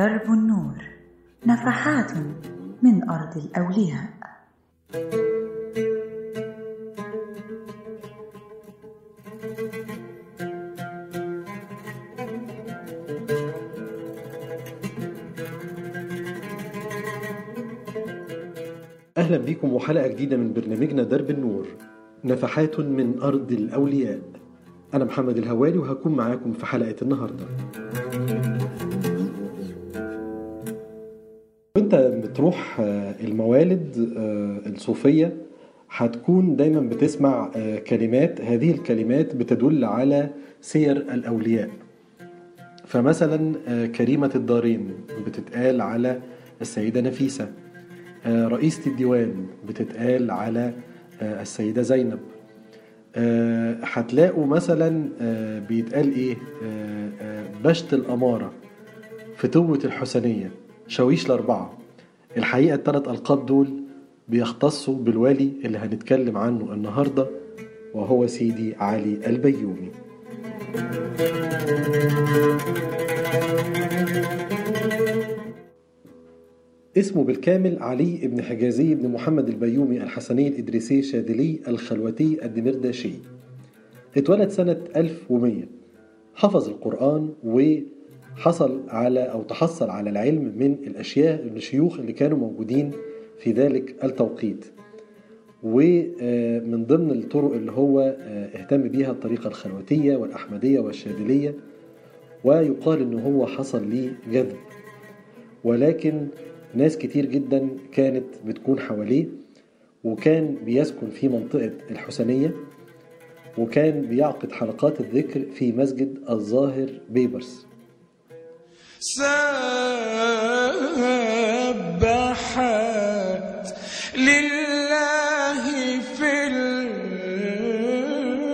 درب النور نفحات من أرض الأولياء. أهلا بكم وحلقة جديدة من برنامجنا درب النور نفحات من أرض الأولياء. أنا محمد الهوالي وهكون معاكم في حلقة النهاردة. بتروح آه، الموالد آه، الصوفية هتكون دايما بتسمع آه، كلمات هذه الكلمات بتدل على سير الأولياء. فمثلا كريمة الدارين بتتقال على السيدة نفيسة رئيسة الديوان بتتقال على السيدة زينب. هتلاقوا مثلا بيتقال إيه؟ بشت الأمارة فتوة الحسنية شاويش الأربعة. الحقيقة الثلاث ألقاب دول بيختصوا بالوالي اللي هنتكلم عنه النهاردة وهو سيدي علي البيومي. اسمه بالكامل علي بن حجازي بن محمد البيومي الحسني الإدريسي الشاذلي الخلوتي الدمرداشي اتولد سنة 1100 حفظ القرآن وحصل على أو تحصل على العلم من الأشياء الشيوخ اللي كانوا موجودين في ذلك التوقيت. ومن ضمن الطرق اللي هو اهتم بيها الطريقة الخلوتية والأحمدية والشاذلية ويقال إن هو حصل ليه جذب. ولكن ناس كتير جدا كانت بتكون حواليه وكان بيسكن في منطقة الحسنية وكان بيعقد حلقات الذكر في مسجد الظاهر بيبرس. سبحت لله في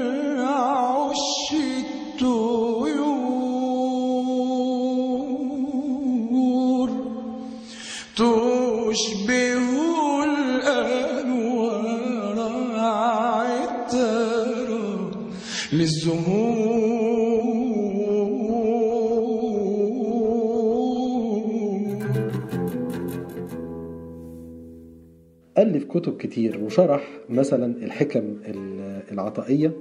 العش الطيور تشبه الأنوار عطرا للزهور كتب كتير وشرح مثلا الحكم العطائية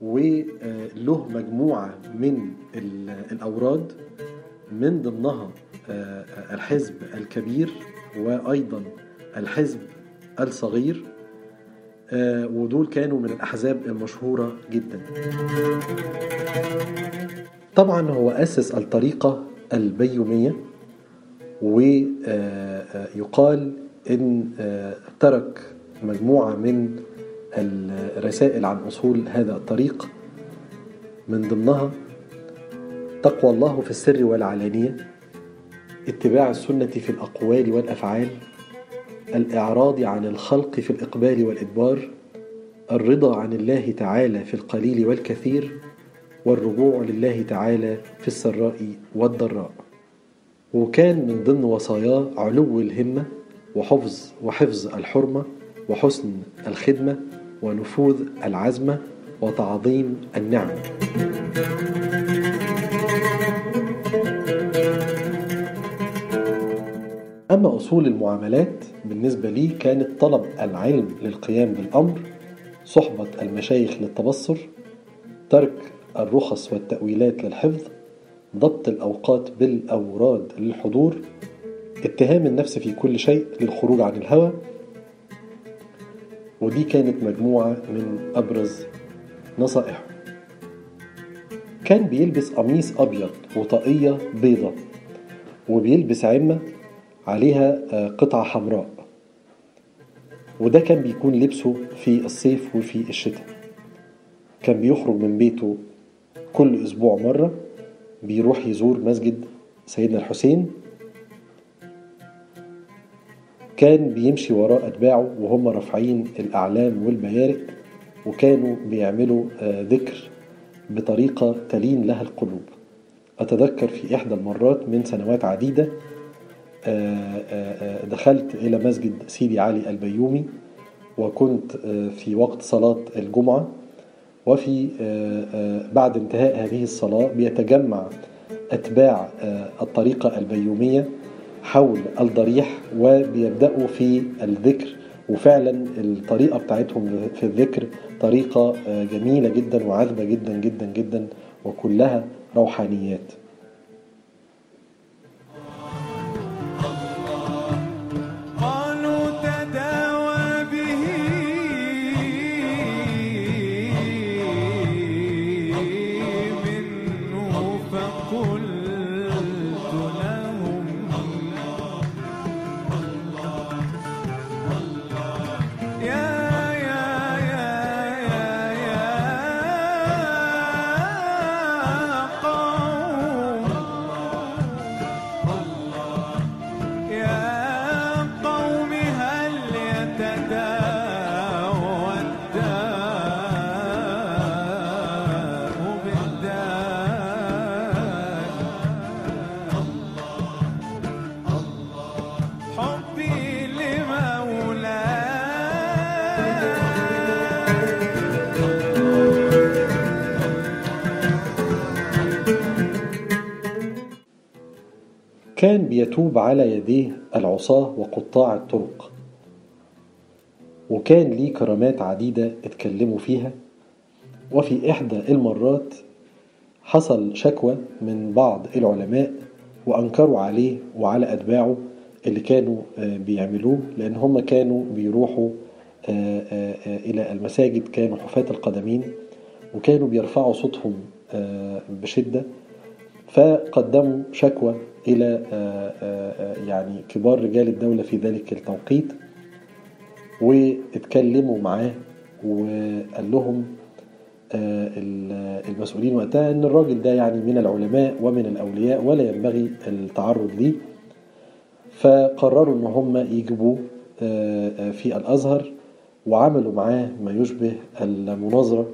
وله مجموعة من الأوراد من ضمنها الحزب الكبير وأيضا الحزب الصغير ودول كانوا من الأحزاب المشهورة جدا. طبعا هو أسس الطريقة البيومية ويقال إن ترك مجموعة من الرسائل عن أصول هذا الطريق من ضمنها تقوى الله في السر والعلانية اتباع السنة في الأقوال والأفعال الإعراض عن الخلق في الإقبال والإدبار الرضا عن الله تعالى في القليل والكثير والرجوع لله تعالى في السراء والضراء. وكان من ضمن وصاياه علو الهمة وحفظ وحفظ الحرمة وحسن الخدمة ونفوذ العزمة وتعظيم النعمة. أما أصول المعاملات بالنسبة لي كانت طلب العلم للقيام بالأمر صحبة المشايخ للتبصر ترك الرخص والتأويلات للحفظ ضبط الأوقات بالأوراد للحضور اتهام النفس في كل شيء للخروج عن الهوى ودي كانت مجموعة من أبرز نصائحه كان بيلبس قميص أبيض وطاقية بيضة وبيلبس عمة عليها قطعة حمراء. وده كان بيكون لبسه في الصيف وفي الشتاء. كان بيخرج من بيته كل أسبوع مرة بيروح يزور مسجد سيدنا الحسين كان بيمشي وراء أتباعه وهم رافعين الأعلام والبيارق وكانوا بيعملوا ذكر بطريقة تلين لها القلوب. أتذكر في إحدى المرات من سنوات عديدة دخلت إلى مسجد سيدي علي البيومي وكنت في وقت صلاة الجمعة وفي بعد انتهاء هذه الصلاة بيتجمع أتباع آه، الطريقة البيومية حول الضريح وبيبدأوا في الذكر وفعلا الطريقة بتاعتهم في الذكر طريقة آه، جميلة جدا وعذبة جدا جدا جدا وكلها روحانيات. كان بيتوب على يديه العصاة وقطاع الطرق. وكان ليه كرامات عديدة اتكلموا فيها. وفي إحدى المرات حصل شكوى من بعض العلماء وأنكروا عليه وعلى أتباعه اللي كانوا آه، بيعملوه لأن هم كانوا بيروحوا آه، آه، إلى المساجد كانوا حفاة القدمين وكانوا بيرفعوا صوتهم بشدة. فقدموا شكوى إلى آه، آه، آه، يعني كبار رجال الدولة في ذلك التوقيت واتكلموا معاه وقال لهم ال- المسؤولين وقتها إن الراجل ده يعني من العلماء ومن الأولياء ولا ينبغي التعرض ليه. فقرروا إن هم يجيبوه في الأزهر وعملوا معاه ما يشبه المناظرة.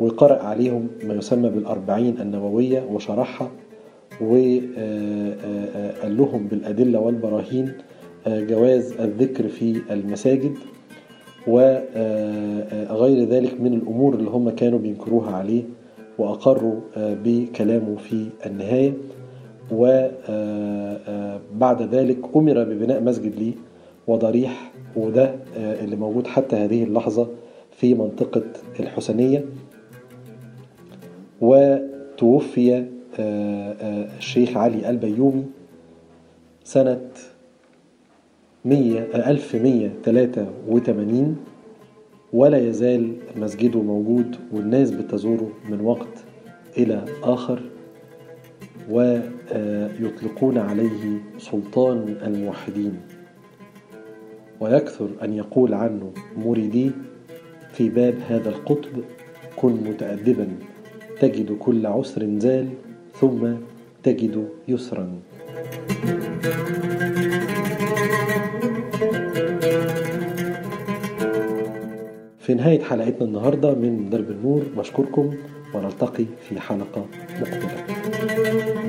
وقرأ عليهم ما يسمى بالأربعين النووية وشرحها وقال لهم بالأدلة والبراهين آه، جواز الذكر في المساجد وغير ذلك من الأمور اللي هم كانوا بينكروها عليه وأقروا آه، بكلامه في النهاية وبعد ذلك أمر ببناء مسجد ليه وضريح وده آه، اللي موجود حتى هذه اللحظة في منطقة الحسنية. وتوفي آه، آه، الشيخ علي البيومي سنة 100 آه، 1183 ولا يزال مسجده موجود والناس بتزوره من وقت إلى آخر ويطلقون عليه سلطان الموحدين. ويكثر أن يقول عنه مريديه في باب هذا القطب كن متأدبا تجد كل عسر زال ثم تجد يسرا. في نهاية حلقتنا النهاردة من درب النور بشكركم ونلتقي في حلقة مقبلة.